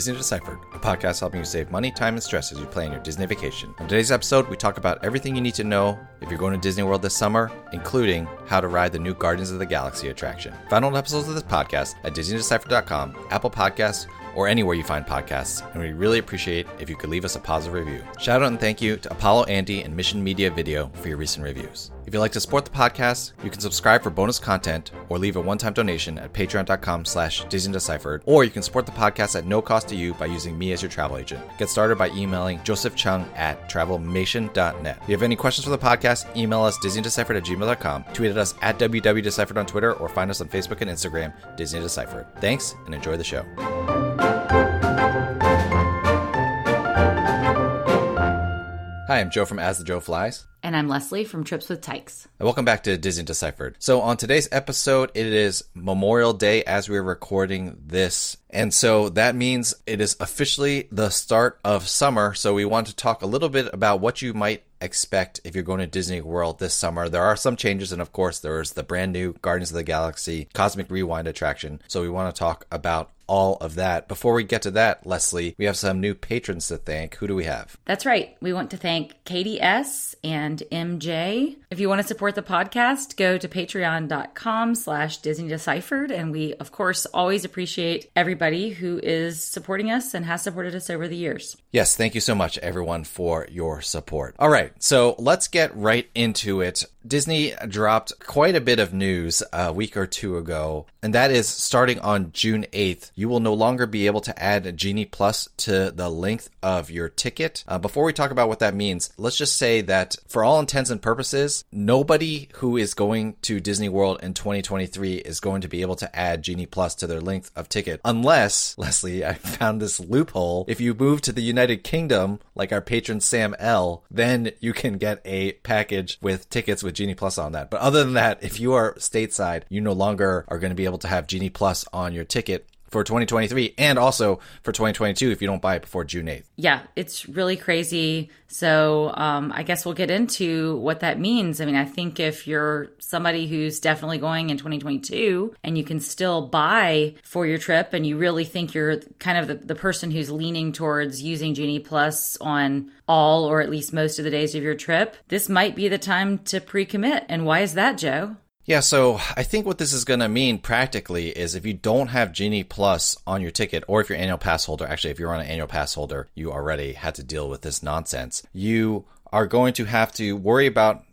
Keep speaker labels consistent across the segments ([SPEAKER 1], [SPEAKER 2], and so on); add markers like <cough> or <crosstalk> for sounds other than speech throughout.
[SPEAKER 1] Disney Deciphered, a podcast helping you save money, time, and stress as you plan your Disney vacation. On today's episode, we talk about everything you need to know if you're going to Disney World this summer, including how to ride the new Guardians of the Galaxy attraction. Find all episodes of this podcast at DisneyDeciphered.com, Apple Podcasts, or anywhere you find podcasts, and we really appreciate if you could leave us a positive review. Shout out and thank you to Apollo Andy and Mission Media Video for your recent reviews. If you'd like to support the podcast, you can subscribe for bonus content or leave a one-time donation at patreon.com slash Deciphered, or you can support the podcast at no cost to you by using me as your travel agent. Get started by emailing Joseph Cheung at travelmation.net. If you have any questions for the podcast, email us DisneyDeciphered at gmail.com, tweet at us at WWDeciphered on Twitter, or find us on Facebook and Instagram, Disney Deciphered. Thanks, and enjoy the show. Hi, I'm Joe from As the Joe Flies.
[SPEAKER 2] And I'm Leslie from Trips with Tykes.
[SPEAKER 1] And welcome back to Disney Deciphered. So, on today's episode, it is Memorial Day as we're recording this. And so that means it is officially the start of summer. So, we want to talk a little bit about what you might expect if you're going to Disney World this summer. There are some changes, and of course, there's the brand new Guardians of the Galaxy Cosmic Rewind attraction. So, we want to talk about all of that. Before we get to that, Leslie, we have some new patrons to thank. Who do we have?
[SPEAKER 2] That's right. We want to thank Katie S. and MJ. If you want to support the podcast, go to patreon.com slash Disney Deciphered. And we, of course, always appreciate everybody who is supporting us and has supported us over the years.
[SPEAKER 1] Yes, thank you so much, everyone, for your support. All right, so let's get right into it. Disney dropped quite a bit of news a week or two ago, and that is starting on June 8th, you will no longer be able to add Genie Plus to the length of your ticket. Uh, before we talk about what that means, let's just say that for all intents and purposes, nobody who is going to Disney World in 2023 is going to be able to add Genie Plus to their length of ticket, unless, <laughs> Leslie, I found this loophole. If you move to the United Kingdom, like our patron Sam L, then you can get a package with tickets with with Genie Plus on that. But other than that, if you are stateside, you no longer are going to be able to have Genie Plus on your ticket for 2023 and also for 2022 if you don't buy it before June 8th.
[SPEAKER 2] Yeah, it's really crazy. So um, I guess we'll get into what that means. I mean, I think if you're somebody who's definitely going in 2022 and you can still buy for your trip and you really think you're kind of the, the person who's leaning towards using Genie Plus on all or at least most of the days of your trip, this might be the time to pre commit. And why is that, Joe?
[SPEAKER 1] Yeah, so I think what this is going to mean practically is if you don't have Genie Plus on your ticket, or if you're annual pass holder, actually, if you're on an annual pass holder, you already had to deal with this nonsense. You are going to have to worry about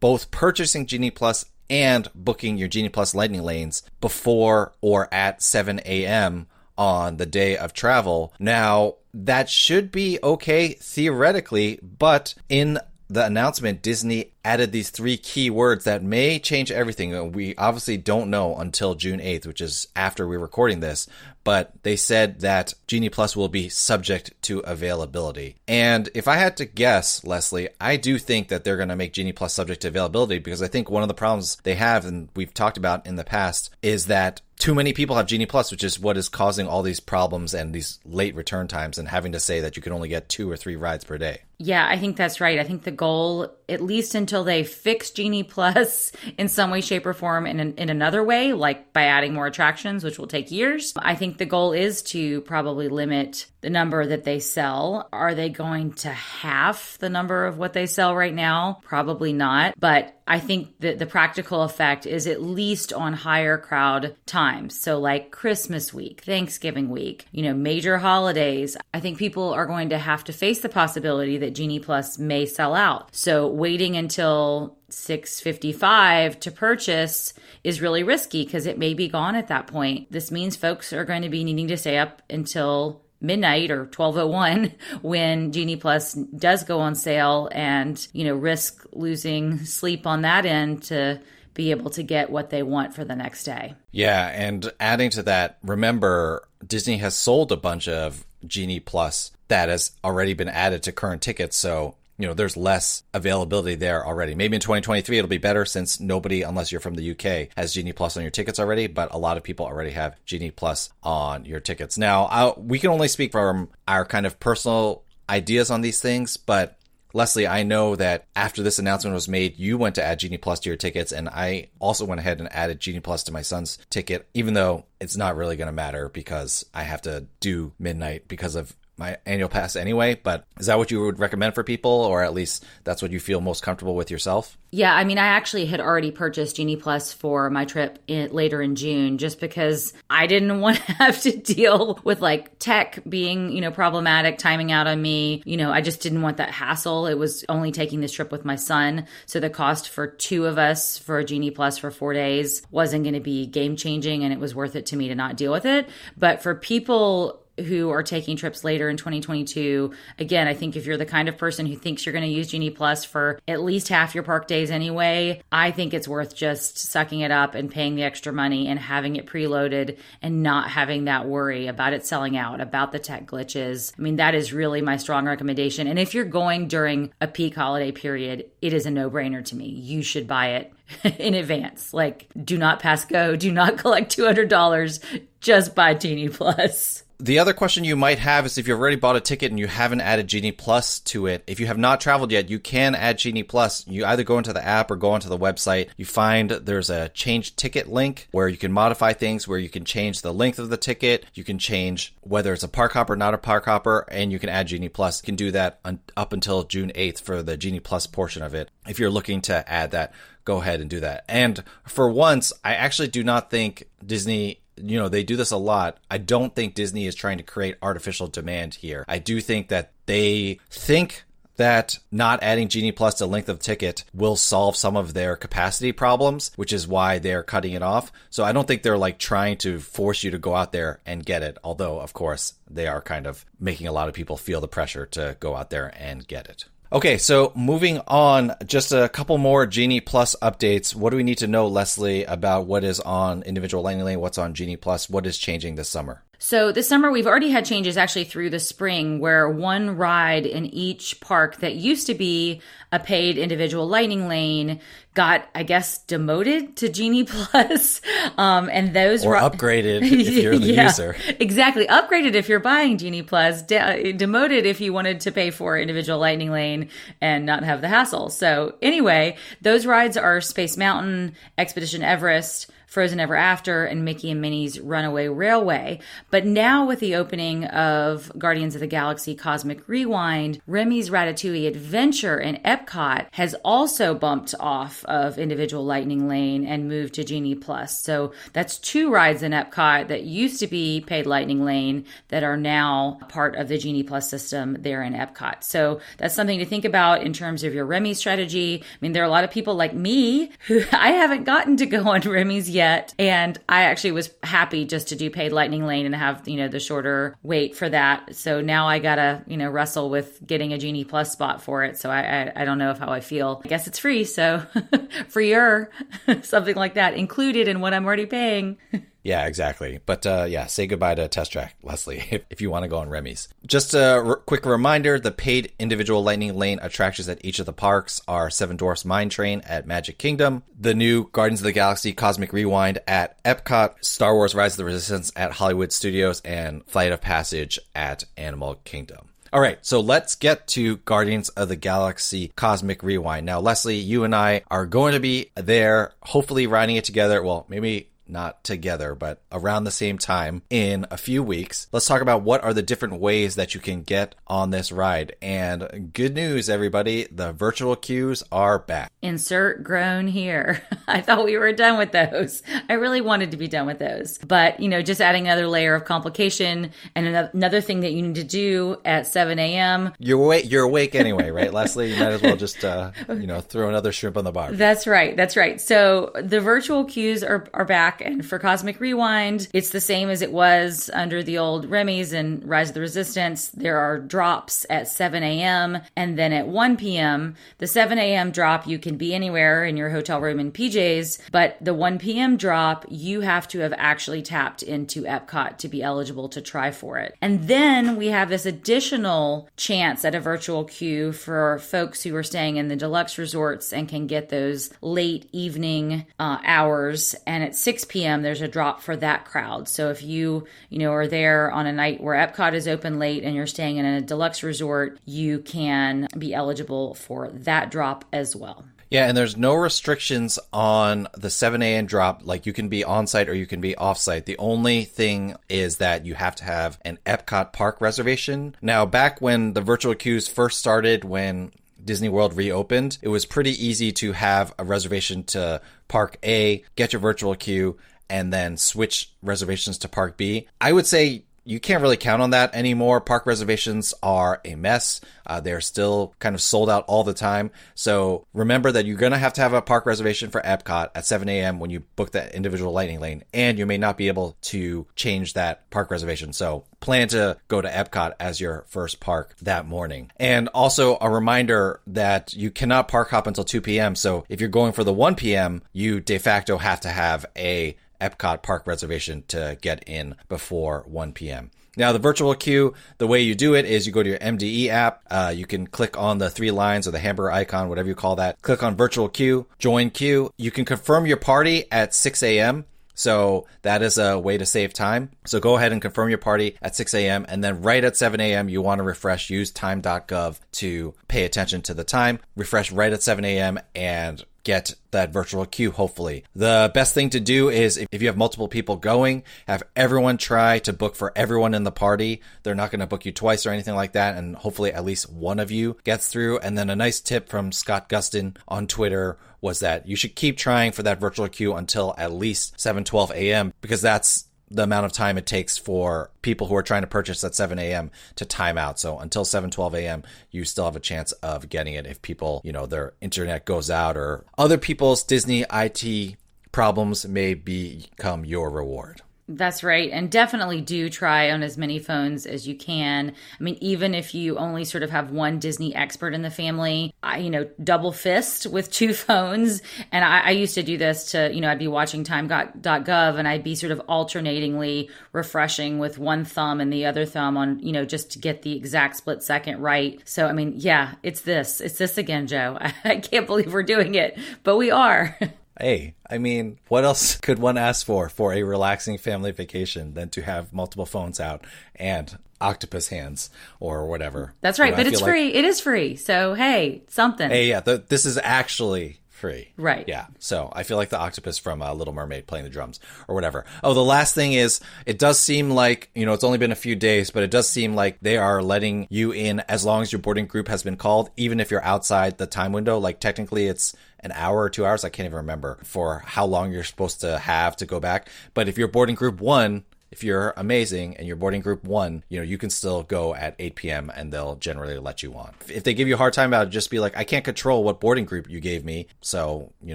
[SPEAKER 1] both purchasing Genie Plus and booking your Genie Plus Lightning lanes before or at 7 a.m. on the day of travel. Now, that should be okay theoretically, but in the announcement, Disney added these three key words that may change everything. Uh, we obviously don't know until June 8th, which is after we're recording this, but they said that Genie Plus will be subject to availability. And if I had to guess, Leslie, I do think that they're going to make Genie Plus subject to availability because I think one of the problems they have, and we've talked about in the past, is that too many people have Genie Plus, which is what is causing all these problems and these late return times and having to say that you can only get two or three rides per day.
[SPEAKER 2] Yeah, I think that's right. I think the goal, at least until they fix Genie Plus <laughs> in some way, shape, or form in, an, in another way, like by adding more attractions, which will take years, I think the goal is to probably limit the number that they sell. Are they going to half the number of what they sell right now? Probably not. But I think that the practical effect is at least on higher crowd times. So, like Christmas week, Thanksgiving week, you know, major holidays. I think people are going to have to face the possibility that Genie Plus may sell out. So, waiting until 655 to purchase is really risky because it may be gone at that point. This means folks are going to be needing to stay up until midnight or 1201 <laughs> when Genie Plus does go on sale and, you know, risk losing sleep on that end to be able to get what they want for the next day.
[SPEAKER 1] Yeah, and adding to that, remember Disney has sold a bunch of Genie Plus that has already been added to current tickets, so you know, there's less availability there already. Maybe in 2023 it'll be better since nobody, unless you're from the UK, has Genie Plus on your tickets already. But a lot of people already have Genie Plus on your tickets. Now, I'll, we can only speak from our kind of personal ideas on these things, but Leslie, I know that after this announcement was made, you went to add Genie Plus to your tickets, and I also went ahead and added Genie Plus to my son's ticket, even though it's not really going to matter because I have to do midnight because of my annual pass anyway, but is that what you would recommend for people, or at least that's what you feel most comfortable with yourself?
[SPEAKER 2] Yeah, I mean, I actually had already purchased Genie Plus for my trip in, later in June just because I didn't <laughs> want to have to deal with like tech being, you know, problematic, timing out on me. You know, I just didn't want that hassle. It was only taking this trip with my son. So the cost for two of us for a Genie Plus for four days wasn't going to be game changing and it was worth it to me to not deal with it. But for people who are taking trips later in 2022. Again, I think if you're the kind of person who thinks you're going to use Genie Plus for at least half your park days anyway, I think it's worth just sucking it up and paying the extra money and having it preloaded and not having that worry about it selling out, about the tech glitches. I mean, that is really my strong recommendation. And if you're going during a peak holiday period, it is a no brainer to me. You should buy it <laughs> in advance. Like, do not pass go, do not <laughs> collect $200, just buy Genie Plus.
[SPEAKER 1] The other question you might have is if you've already bought a ticket and you haven't added Genie Plus to it, if you have not traveled yet, you can add Genie Plus. You either go into the app or go onto the website. You find there's a change ticket link where you can modify things, where you can change the length of the ticket. You can change whether it's a park hopper, or not a park hopper, and you can add Genie Plus. You can do that un- up until June 8th for the Genie Plus portion of it. If you're looking to add that, go ahead and do that. And for once, I actually do not think Disney you know, they do this a lot. I don't think Disney is trying to create artificial demand here. I do think that they think that not adding Genie Plus to length of ticket will solve some of their capacity problems, which is why they're cutting it off. So I don't think they're like trying to force you to go out there and get it. Although, of course, they are kind of making a lot of people feel the pressure to go out there and get it. Okay, so moving on, just a couple more Genie Plus updates. What do we need to know, Leslie, about what is on individual Lightning Lane? What's on Genie Plus? What is changing this summer?
[SPEAKER 2] So this summer we've already had changes actually through the spring where one ride in each park that used to be a paid individual lightning lane got, I guess, demoted to Genie <laughs> Plus. Um, and those
[SPEAKER 1] or ri- upgraded <laughs> if you're the yeah, user.
[SPEAKER 2] Exactly. Upgraded if you're buying Genie Plus, de- demoted if you wanted to pay for individual lightning lane and not have the hassle. So anyway, those rides are Space Mountain, Expedition Everest, Frozen Ever After, and Mickey and Minnie's Runaway Railway. But now, with the opening of Guardians of the Galaxy Cosmic Rewind, Remy's Ratatouille Adventure in Epcot has also bumped off of individual Lightning Lane and moved to Genie Plus. So that's two rides in Epcot that used to be paid Lightning Lane that are now part of the Genie Plus system there in Epcot. So that's something to think about in terms of your Remy strategy. I mean, there are a lot of people like me who <laughs> I haven't gotten to go on Remy's yet yet. And I actually was happy just to do paid lightning lane and have, you know, the shorter wait for that. So now I gotta, you know, wrestle with getting a Genie Plus spot for it. So I, I, I don't know how I feel. I guess it's free. So <laughs> freer, <laughs> something like that included in what I'm already paying. <laughs>
[SPEAKER 1] Yeah, exactly. But uh, yeah, say goodbye to Test Track, <laughs> Leslie, if, if you want to go on Remy's. Just a r- quick reminder the paid individual Lightning Lane attractions at each of the parks are Seven Dwarfs Mine Train at Magic Kingdom, the new Guardians of the Galaxy Cosmic Rewind at Epcot, Star Wars Rise of the Resistance at Hollywood Studios, and Flight of Passage at Animal Kingdom. All right, so let's get to Guardians of the Galaxy Cosmic Rewind. Now, Leslie, you and I are going to be there, hopefully riding it together. Well, maybe not together, but around the same time in a few weeks. Let's talk about what are the different ways that you can get on this ride. And good news, everybody, the virtual queues are back.
[SPEAKER 2] Insert groan here. <laughs> I thought we were done with those. I really wanted to be done with those. But, you know, just adding another layer of complication and another thing that you need to do at 7 a.m.
[SPEAKER 1] You're awake, you're awake anyway, right, <laughs> Leslie? You might as well just, uh, you know, throw another shrimp on the bar.
[SPEAKER 2] That's right. That's right. So the virtual queues are, are back and for Cosmic Rewind, it's the same as it was under the old Remy's and Rise of the Resistance. There are drops at 7 a.m. and then at 1 p.m. The 7 a.m. drop, you can be anywhere in your hotel room in PJs, but the 1 p.m. drop, you have to have actually tapped into Epcot to be eligible to try for it. And then we have this additional chance at a virtual queue for folks who are staying in the deluxe resorts and can get those late evening uh, hours. And at 6 p.m., there's a drop for that crowd. So if you, you know, are there on a night where Epcot is open late and you're staying in a deluxe resort, you can be eligible for that drop as well.
[SPEAKER 1] Yeah, and there's no restrictions on the 7 a.m. drop. Like you can be on site or you can be off site. The only thing is that you have to have an Epcot park reservation. Now, back when the virtual queues first started, when Disney World reopened, it was pretty easy to have a reservation to Park A, get your virtual queue, and then switch reservations to Park B. I would say you can't really count on that anymore. Park reservations are a mess. Uh, they're still kind of sold out all the time. So remember that you're going to have to have a park reservation for Epcot at 7 a.m. when you book that individual lightning lane, and you may not be able to change that park reservation. So plan to go to Epcot as your first park that morning. And also a reminder that you cannot park hop until 2 p.m. So if you're going for the 1 p.m., you de facto have to have a Epcot park reservation to get in before 1 p.m. Now, the virtual queue, the way you do it is you go to your MDE app. Uh, you can click on the three lines or the hamburger icon, whatever you call that. Click on virtual queue, join queue. You can confirm your party at 6 a.m. So that is a way to save time. So go ahead and confirm your party at 6 a.m. and then right at 7 a.m. you want to refresh, use time.gov to pay attention to the time. Refresh right at 7 a.m. and get that virtual queue, hopefully. The best thing to do is if you have multiple people going, have everyone try to book for everyone in the party. They're not going to book you twice or anything like that. And hopefully at least one of you gets through. And then a nice tip from Scott Gustin on Twitter was that you should keep trying for that virtual queue until at least 7:12 a.m. because that's the amount of time it takes for people who are trying to purchase at 7 a.m. to time out. So until 7, 12 a.m., you still have a chance of getting it if people, you know, their internet goes out or other people's Disney IT problems may become your reward.
[SPEAKER 2] That's right. And definitely do try on as many phones as you can. I mean, even if you only sort of have one Disney expert in the family, I, you know, double fist with two <laughs> phones. And I, I used to do this to, you know, I'd be watching time.gov and I'd be sort of alternatingly refreshing with one thumb and the other thumb on, you know, just to get the exact split second right. So, I mean, yeah, it's this. It's this again, Joe. <laughs> I can't believe we're doing it, but we are. <laughs>
[SPEAKER 1] Hey, I mean, what else <laughs> could one ask for for a relaxing family vacation than to have multiple phones out and octopus hands or whatever?
[SPEAKER 2] That's right, but it's free. Like, it is free. So, hey, something.
[SPEAKER 1] Hey, yeah, the, this is actually free.
[SPEAKER 2] Right.
[SPEAKER 1] Yeah. So I feel like the octopus from uh, Little Mermaid playing the drums or whatever. Oh, the last thing is it does seem like, you know, it's only been a few days, but it does seem like they are letting you in as long as your boarding group has been called, even if you're outside the time window. Like technically it's an hour or two hours. I can't even remember for how long you're supposed to have to go back. But if you're boarding group one, if you're amazing and you're boarding group one, you know, you can still go at 8 p.m. and they'll generally let you on. If they give you a hard time about it, just be like, I can't control what boarding group you gave me. So, you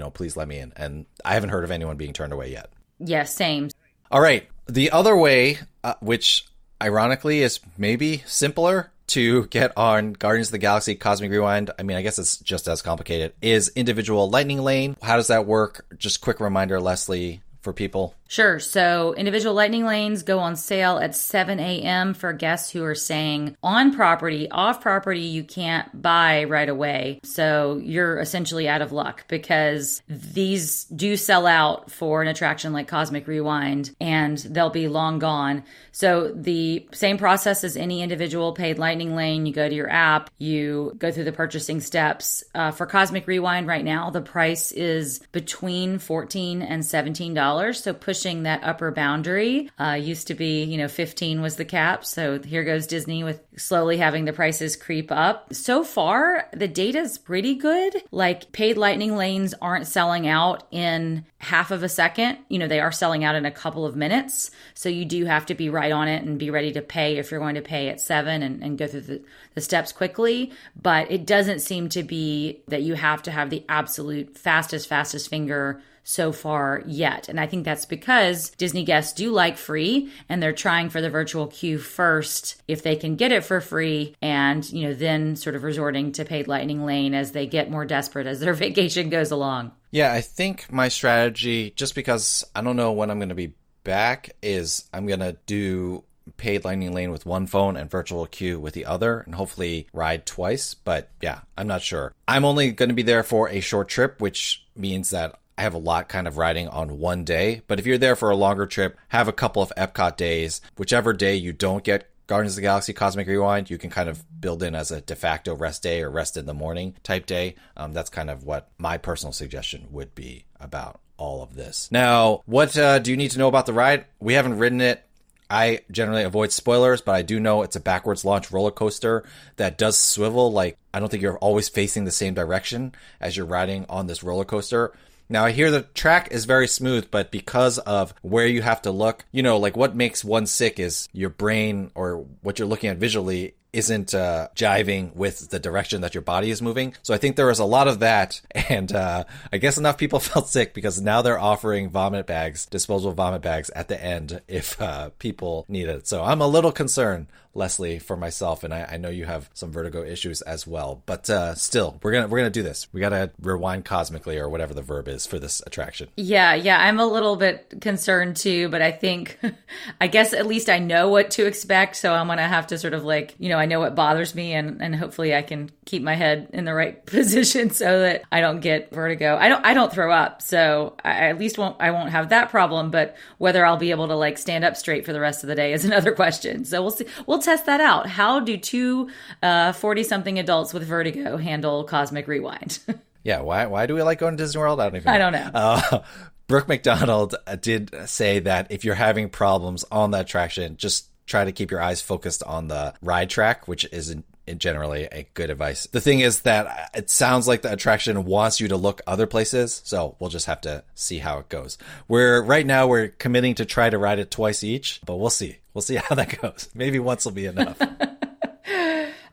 [SPEAKER 1] know, please let me in. And I haven't heard of anyone being turned away yet.
[SPEAKER 2] Yeah, same.
[SPEAKER 1] All right. The other way, uh, which ironically is maybe simpler to get on Guardians of the Galaxy Cosmic Rewind, I mean, I guess it's just as complicated, is individual lightning lane. How does that work? Just quick reminder, Leslie, for people?
[SPEAKER 2] Sure. So individual lightning lanes go on sale at 7 a.m. for guests who are staying on property. Off property, you can't buy right away. So you're essentially out of luck because these do sell out for an attraction like Cosmic Rewind and they'll be long gone. So the same process as any individual paid lightning lane. You go to your app, you go through the purchasing steps. Uh, for Cosmic Rewind right now, the price is between 14 and $17. So push pushing that upper boundary. Uh, used to be, you know, 15 was the cap. So here goes Disney with slowly having the prices creep up. So far, the data is pretty good. Like paid lightning lanes aren't selling out in half of a second. You know, they are selling out in a couple of minutes. So you do have to be right on it and be ready to pay if you're going to pay at seven and, and go through the, the steps quickly. But it doesn't seem to be that you have to have the absolute fastest, fastest finger so far yet. And I think that's because Disney guests do like free and they're trying for the virtual queue first if they can get it for free and, you know, then sort of resorting to paid lightning lane as they get more desperate as their <laughs> vacation goes along.
[SPEAKER 1] Yeah, I think my strategy, just because I don't know when I'm going to be back, is I'm going to do paid lightning lane with one phone and virtual queue with the other and hopefully ride twice but yeah i'm not sure i'm only going to be there for a short trip which means that I have a lot kind of riding on one day. But if you're there for a longer trip, have a couple of Epcot days. Whichever day you don't get Guardians of the Galaxy Cosmic Rewind, you can kind of build in as a de facto rest day or rest in the morning type day. Um, that's kind of what my personal suggestion would be about all of this. Now, what uh, do you need to know about the ride? We haven't ridden it. I generally avoid spoilers, but I do know it's a backwards launch roller coaster that does swivel. Like, I don't think you're always facing the same direction as you're riding on this roller coaster. Now I hear the track is very smooth, but because of where you have to look, you know, like what makes one sick is your brain or what you're looking at visually isn't uh, jiving with the direction that your body is moving. So I think there was a lot of that, <laughs> and uh, I guess enough people <laughs> felt sick because now they're offering vomit bags, disposable vomit bags at the end if uh, people need it. So I'm a little concerned Leslie for myself, and I, I, know you have some vertigo issues as well. But uh, still, we're gonna we're gonna do this. We gotta rewind cosmically or whatever the verb is for this attraction.
[SPEAKER 2] Yeah, yeah, I'm a little bit concerned too, but I think, <laughs> I guess at least I know what to expect. So I'm gonna have to sort of like, you know, I know what bothers me, and and hopefully I can keep my head in the right <laughs> position so that I don't get vertigo. I don't I don't throw up, so I at least won't I won't have that problem. But whether I'll be able to like stand up straight for the rest of the day is <laughs> another question. So we'll see. We'll test that out. How do two 40 uh, something adults with vertigo handle Cosmic Rewind? <laughs>
[SPEAKER 1] yeah, why, why do we like going to Disney World? I don't even know.
[SPEAKER 2] I don't know. Uh,
[SPEAKER 1] Brooke McDonald uh, did say that if you're having problems on that attraction, just try to keep your eyes focused on the ride track, which isn't generally a good advice. The thing is that it sounds like the attraction wants you to look other places, so we'll just have to see how it goes. We're right now we're committing to try to ride it twice each, but we'll see. We'll see how that goes. Maybe once will be enough. <laughs>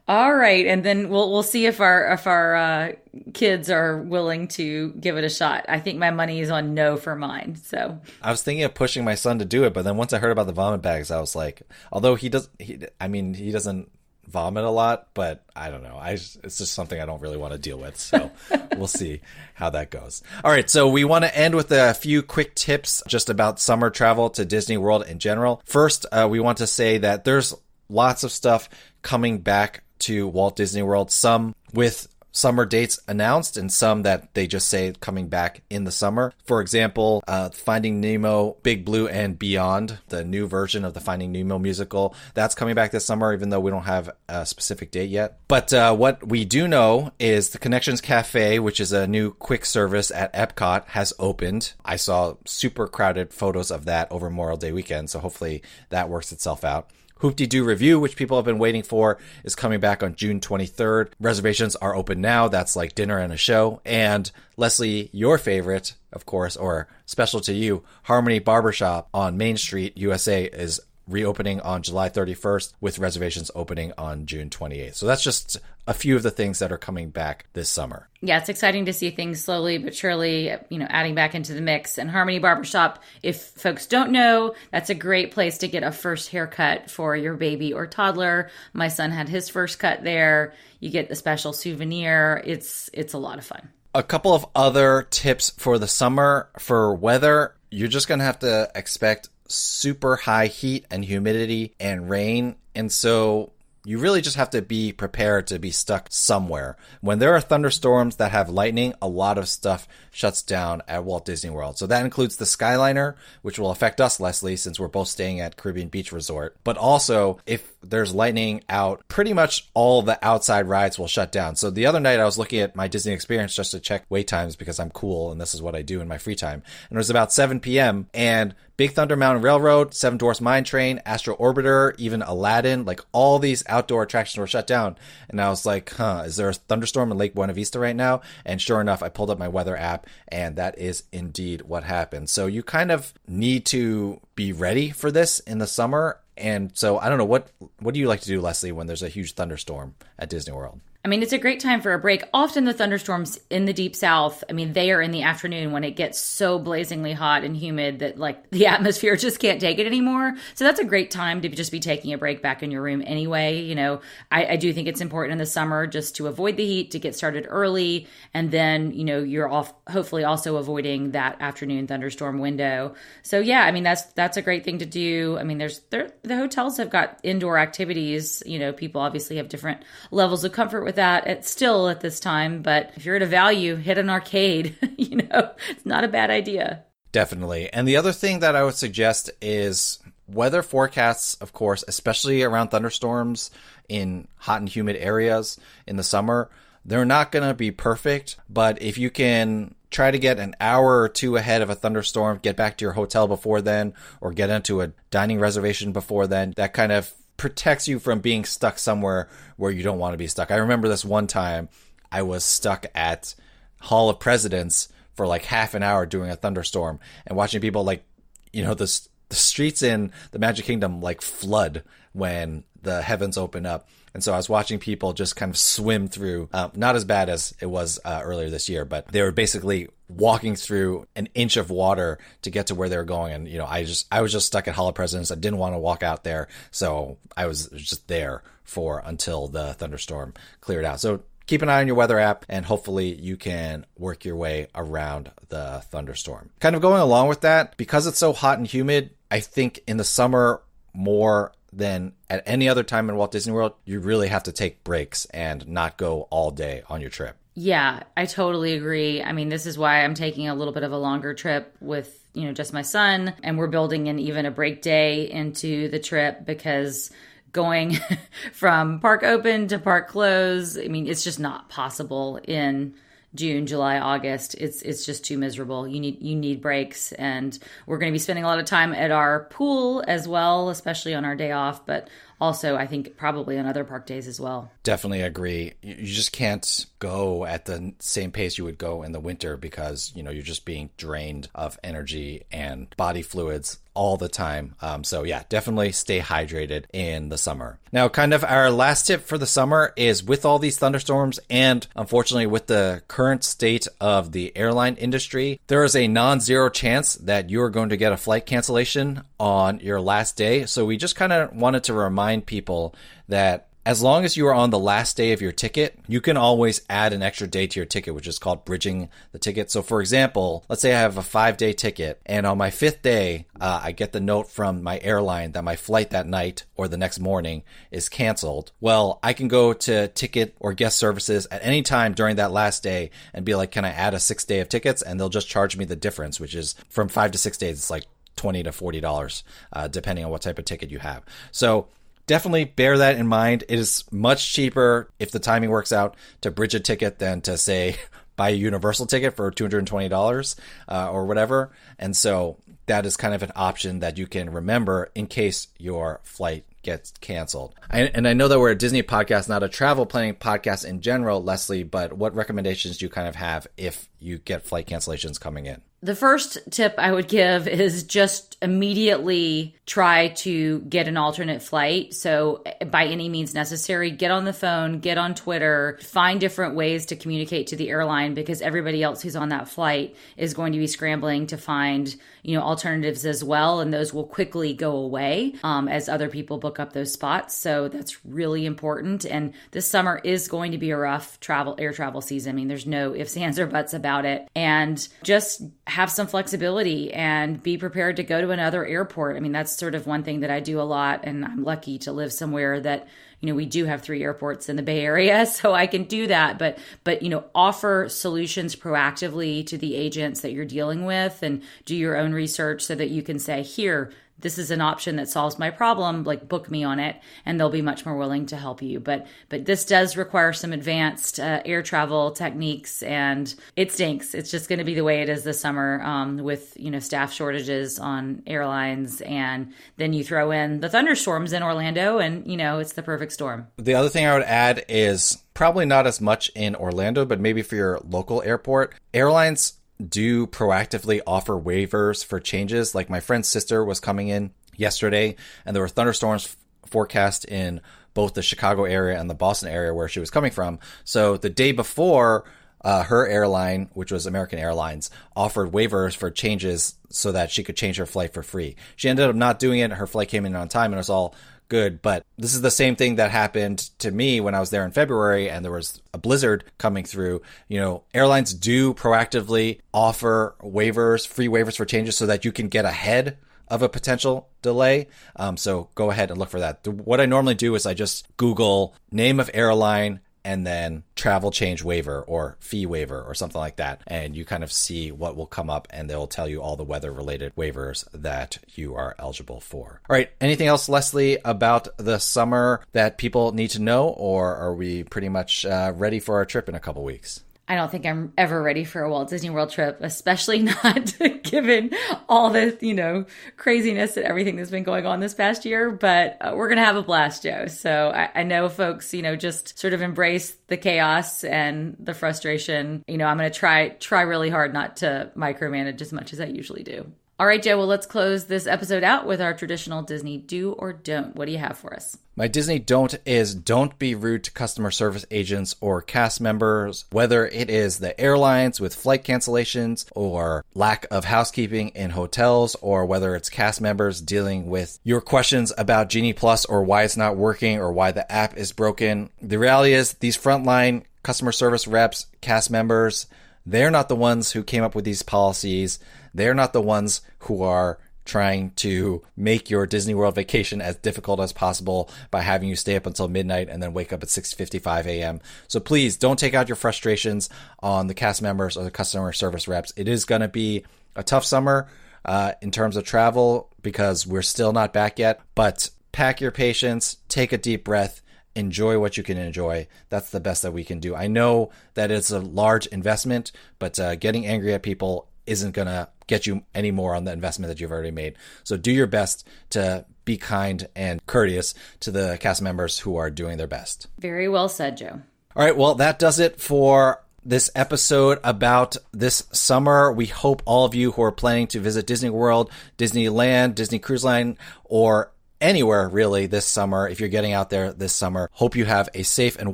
[SPEAKER 2] All right, and then we'll we'll see if our if our uh, kids are willing to give it a shot. I think my money is on no for mine. So
[SPEAKER 1] I was thinking of pushing my son to do it, but then once I heard about the vomit bags, I was like, although he does, he, I mean, he doesn't vomit a lot, but I don't know. I it's just something I don't really want to deal with. So <laughs> we'll see how that goes. All right, so we want to end with a few quick tips just about summer travel to Disney World in general. First, uh, we want to say that there's lots of stuff coming back to Walt Disney World. Some with summer dates announced and some that they just say coming back in the summer. For example, uh, Finding Nemo, Big Blue and Beyond, the new version of the Finding Nemo musical, that's coming back this summer, even though we don't have a specific date yet. But uh, what we do know is the Connections Cafe, which is a new quick service at Epcot, has opened. I saw super crowded photos of that over Memorial Day weekend, so hopefully that works itself out. Hoop-Dee-Doo Revue, which people have been waiting for, is coming back on June 23rd. Reservations are open now. That's like dinner and a show. And Leslie, your favorite, of course, or special to you, Harmony Barbershop on Main Street, USA, is reopening on July 31st with reservations opening on June 28th. So that's just a few of the things that are coming back this summer.
[SPEAKER 2] Yeah, it's exciting to see things slowly but surely, you know, adding back into the mix. And Harmony Barbershop, if folks don't know, that's a great place to get a first haircut for your baby or toddler. My son had his first cut there. You get the special souvenir. It's it's a lot of fun.
[SPEAKER 1] A couple of other tips for the summer for weather. You're just going to have to expect super high heat and humidity and rain. And so you really just have to be prepared to be stuck somewhere. When there are thunderstorms that have lightning, a lot of stuff shuts down at Walt Disney World. So that includes the Skyliner, which will affect us, Leslie, since we're both staying at Caribbean Beach Resort. But also, if there's lightning out, pretty much all the outside rides will shut down. So the other night I was looking at my Disney experience just to check wait times because I'm cool and this is what I do in my free time. And it was about 7 p.m. and Big Thunder Mountain Railroad, Seven Dwarfs Mine Train, Astro Orbiter, even Aladdin, like all these outdoor attractions were shut down. And I was like, huh, is there a thunderstorm in Lake Buena Vista right now? And sure enough, I pulled up my weather app and that is indeed what happened. So you kind of need to be ready for this in the summer. And so I don't know what what do you like to do, Leslie, when there's a huge thunderstorm at Disney World?
[SPEAKER 2] I mean, it's a great time for a break. Often the thunderstorms in the deep south, I mean, they are in the afternoon when it gets so blazingly hot and humid that like the <laughs> atmosphere just can't take it anymore. So that's a great time to just be taking a break back in your room anyway. You know, I, I do think it's important in the summer just to avoid the heat, to get started early. And then, you know, you're off, hopefully also avoiding that afternoon thunderstorm window. So yeah, I mean, that's, that's a great thing to do. I mean, there's, there, the hotels have got indoor activities. You know, people obviously have different levels of comfort with that at still at this time. But if you're at a value, hit an arcade. you <laughs> you know, it's not a bad idea.
[SPEAKER 1] Definitely. And the other thing that I would suggest is weather forecasts, of course, especially around thunderstorms in hot and humid areas in the summer, they're not going to be perfect. But if you can try to get an hour or two ahead of a thunderstorm, get back to your hotel before then, or get into a dining reservation before then, that kind of protects you from being stuck somewhere where you don't want to be stuck. I remember this one time I was stuck at Hall of Presidents for like half an hour doing a thunderstorm and watching people like, you know, the, the streets in the Magic Kingdom like flood when the heavens open up. And so I was watching people just kind of swim through, uh, not as bad as it was uh, earlier this year, but they were basically walking through an inch of water to get to where they were going. And, you know, I just, I was just stuck at Hall of Presidents. I didn't want to walk out there. So I was just there for until the thunderstorm cleared out. So keep an eye on your weather app and hopefully you can work your way around the thunderstorm. Kind of going along with that, because it's so hot and humid, I think in the summer more than at any other time in Walt Disney World, you really have to take breaks and not go all day on your trip.
[SPEAKER 2] Yeah, I totally agree. I mean, this is why I'm taking a little bit of a longer trip with, you know, just my son, and we're building in even a break day into the trip because going <laughs> from park open to park close, I mean, it's just not possible in June, July, August, it's it's just too miserable. You need you need breaks, and we're going to be spending a lot of time at our pool as well, especially on our day off. But also, I think probably on other park days as well.
[SPEAKER 1] Definitely agree. You just can't go at the same pace you would go in the winter because you know you're just being drained of energy and body fluids all the time. Um, so yeah, definitely stay hydrated in the summer. Now, kind of our last tip for the summer is with all these thunderstorms and unfortunately with the current state of the airline industry, there is a non-zero chance that you are going to get a flight cancellation on your last day. So we just kind of wanted to remind people that as long as you are on the last day of your ticket, you can always add an extra day to your ticket, which is called bridging the ticket. So, for example, let's say I have a five day ticket, and on my fifth day, uh, I get the note from my airline that my flight that night or the next morning is canceled. Well, I can go to ticket or guest services at any time during that last day and be like, can I add a sixth day of tickets? And they'll just charge me the difference, which is from five to six days. It's like 20 to $40, uh, depending on what type of ticket you have. So, definitely bear that in mind. It is much cheaper if the timing works out to bridge a ticket than to say <laughs> buy a universal ticket for $220 uh, or whatever. And so that is kind of an option that you can remember in case your flight gets canceled. I, and I know that we're a Disney podcast, not a travel planning podcast in general, Leslie, but what recommendations do you kind of have if you get flight cancellations coming in?
[SPEAKER 2] The first tip I would give is just immediately try to get an alternate flight. So, by any means necessary, get on the phone, get on Twitter, find different ways to communicate to the airline because everybody else who's on that flight is going to be scrambling to find, you know, alternatives as well. And those will quickly go away um, as other people book up those spots. So, that's really important. And this summer is going to be a rough travel, air travel season. I mean, there's no ifs, ands, or buts about it. And just have some flexibility and be prepared to go to another airport. I mean, that's sort of one thing that I do a lot, and I'm lucky to live somewhere that you know we do have three airports in the bay area <laughs> so i can do that but but you know offer solutions proactively to the agents that you're dealing with and do your own research so that you can say here this is an option that solves my problem like book me on it and they'll be much more willing to help you. But but this does require some advanced uh, air travel techniques and it stinks. It's just going to be the way it is this summer um, with you know staff shortages on airlines and then you throw in the thunderstorms in orlando and you know it's the perfect storm.
[SPEAKER 1] The other thing i would add is probably not as much in orlando but maybe for your local airport airlines do proactively offer waivers for changes. Like my friend's sister was coming in yesterday, and there were thunderstorms forecast in both the Chicago area and the Boston area where she was coming from. So the day before, uh, her airline, which was American Airlines, offered waivers for changes so that she could change her flight for free. She ended up not doing it. Her flight came in on time and it was all good. But this is the same thing that happened to me when I was there in February and there was a blizzard coming through. You know, airlines do proactively offer waivers, free waivers for changes so that you can get ahead of a potential delay. Um, so go ahead and look for that. What I normally do is I just Google name of airline and then travel change waiver or fee waiver or something like that. And you kind of see what will come up and they'll tell you all the weather related waivers that you are eligible for. All right. Anything else, Leslie, about the summer that people need to know, or are we pretty much uh, ready for our trip in a couple weeks?
[SPEAKER 2] I don't think I'm ever ready for a Walt Disney World trip, especially <laughs> not <laughs> given all the, you know, craziness and everything that's been going on this past year. But uh, we're going to have a blast, Joe. So I, I, know folks, you know, just sort of embrace the chaos and the frustration. You know, I'm going to try, try really hard not to micromanage as much as I usually do. All right, Joe, well, let's close this episode out with our traditional Disney do or don't. What do you have for us?
[SPEAKER 1] My Disney don't is don't be rude to customer service agents or cast members, whether it is the airlines with flight cancellations or lack of housekeeping in hotels, or whether it's cast members dealing with your questions about Genie Plus or why it's not working or why the app is broken. The reality is, these frontline customer service reps, cast members, they're not the ones who came up with these policies. They're not the ones who are trying to make your Disney World vacation as difficult as possible by having you stay up until midnight and then wake up at 6:55 a.m. So please don't take out your frustrations on the cast members or the customer service reps. It is going to be a tough summer uh, in terms of travel because we're still not back yet. But pack your patience, take a deep breath, enjoy what you can enjoy. That's the best that we can do. I know that it's a large investment, but uh, getting angry at people isn't going to get you any more on the investment that you've already made. So do your best to be kind and courteous to the cast members who are doing their best.
[SPEAKER 2] Very well said, Joe.
[SPEAKER 1] All right, well, that does it for this episode about this summer. We hope all of you who are planning to visit Disney World, Disneyland, Disney Cruise Line, or anywhere really this summer, if you're getting out there this summer, hope you have a safe and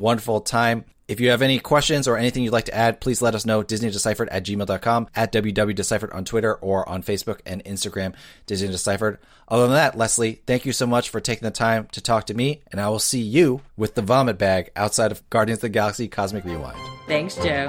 [SPEAKER 1] wonderful time. If you have any questions or anything you'd like to add, please let us know. DisneyDeciphered at gmail.com, at WWDeciphered on Twitter or on Facebook and Instagram, Disney Deciphered. Other than that, Leslie, thank you so much for taking the time to talk to me, and I will see you with the vomit bag outside of Guardians of the Galaxy Cosmic Rewind.
[SPEAKER 2] Thanks, Joe.